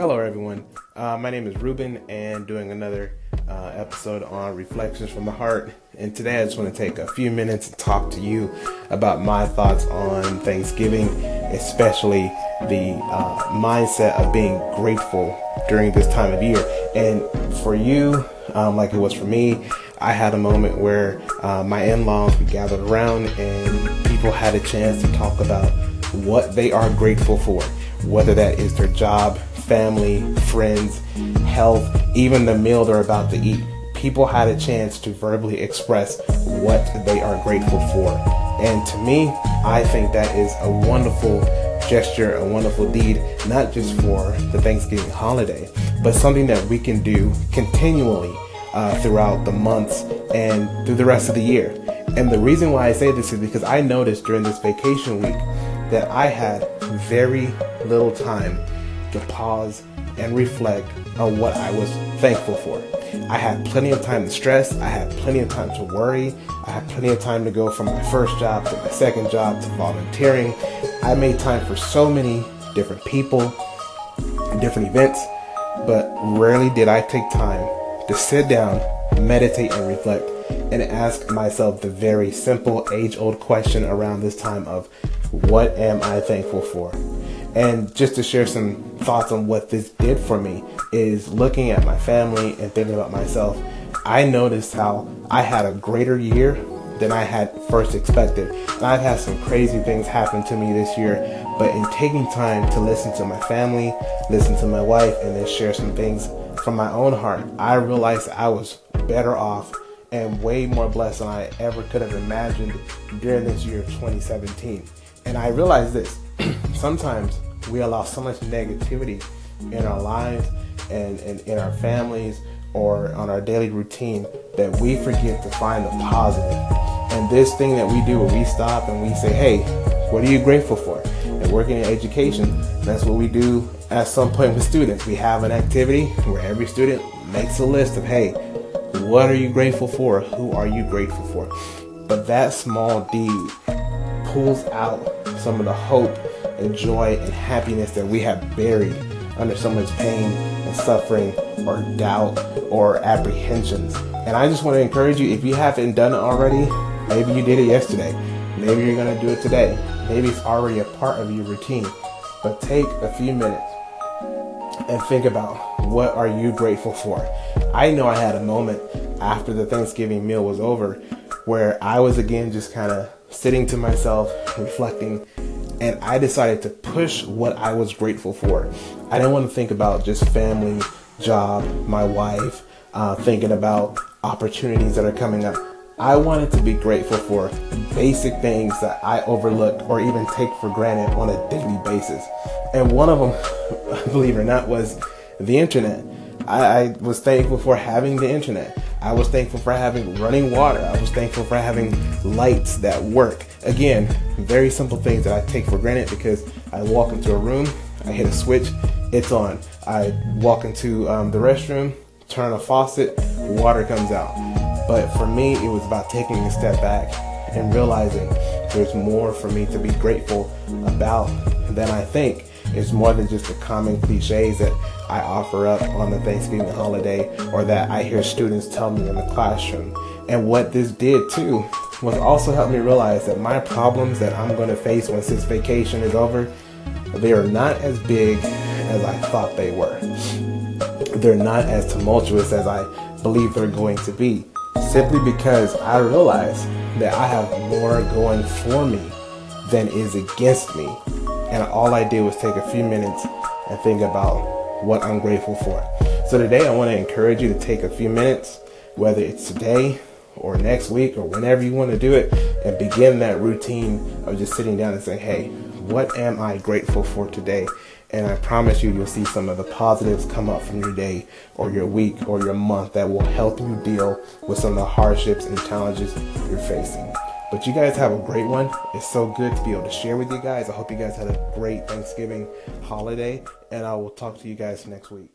Hello, everyone. Uh, my name is Ruben, and doing another uh, episode on Reflections from the Heart. And today, I just want to take a few minutes to talk to you about my thoughts on Thanksgiving, especially the uh, mindset of being grateful during this time of year. And for you, um, like it was for me, I had a moment where uh, my in laws gathered around and people had a chance to talk about what they are grateful for, whether that is their job, family, friends, health, even the meal they're about to eat. People had a chance to verbally express what they are grateful for. And to me, I think that is a wonderful gesture, a wonderful deed, not just for the Thanksgiving holiday, but something that we can do continually uh, throughout the months and through the rest of the year. And the reason why I say this is because I noticed during this vacation week that I had very little time to pause and reflect on what I was thankful for. I had plenty of time to stress, I had plenty of time to worry, I had plenty of time to go from my first job to my second job to volunteering. I made time for so many different people, and different events, but rarely did I take time to sit down, meditate, and reflect and ask myself the very simple age old question around this time of what am I thankful for? And just to share some thoughts on what this did for me is looking at my family and thinking about myself. I noticed how I had a greater year than I had first expected. And I've had some crazy things happen to me this year, but in taking time to listen to my family, listen to my wife, and then share some things from my own heart, I realized I was better off and way more blessed than I ever could have imagined during this year of 2017. And I realized this sometimes we allow so much negativity in our lives and, and in our families or on our daily routine that we forget to find the positive. And this thing that we do we stop and we say, hey, what are you grateful for? And working in education, that's what we do at some point with students. We have an activity where every student makes a list of, hey, what are you grateful for? Who are you grateful for? But that small deed pulls out some of the hope and joy and happiness that we have buried under so much pain and suffering or doubt or apprehensions. And I just want to encourage you if you haven't done it already, maybe you did it yesterday, maybe you're going to do it today, maybe it's already a part of your routine. But take a few minutes and think about what are you grateful for. I know I had a moment after the Thanksgiving meal was over where I was again just kind of sitting to myself, reflecting, and I decided to push what I was grateful for. I didn't want to think about just family, job, my wife, uh, thinking about opportunities that are coming up. I wanted to be grateful for basic things that I overlook or even take for granted on a daily basis. And one of them, believe it or not, was the internet. I, I was thankful for having the internet. I was thankful for having running water. I was thankful for having lights that work. Again, very simple things that I take for granted because I walk into a room, I hit a switch, it's on. I walk into um, the restroom, turn a faucet, water comes out. But for me, it was about taking a step back and realizing there's more for me to be grateful about than I think. It's more than just the common cliches that I offer up on the Thanksgiving holiday or that I hear students tell me in the classroom. And what this did too was also help me realize that my problems that I'm going to face once this vacation is over, they are not as big as I thought they were. They're not as tumultuous as I believe they're going to be. Simply because I realize that I have more going for me than is against me. And all I did was take a few minutes and think about what I'm grateful for. So today I want to encourage you to take a few minutes, whether it's today or next week or whenever you want to do it, and begin that routine of just sitting down and saying, hey, what am I grateful for today? And I promise you, you'll see some of the positives come up from your day or your week or your month that will help you deal with some of the hardships and challenges you're facing. But you guys have a great one. It's so good to be able to share with you guys. I hope you guys had a great Thanksgiving holiday, and I will talk to you guys next week.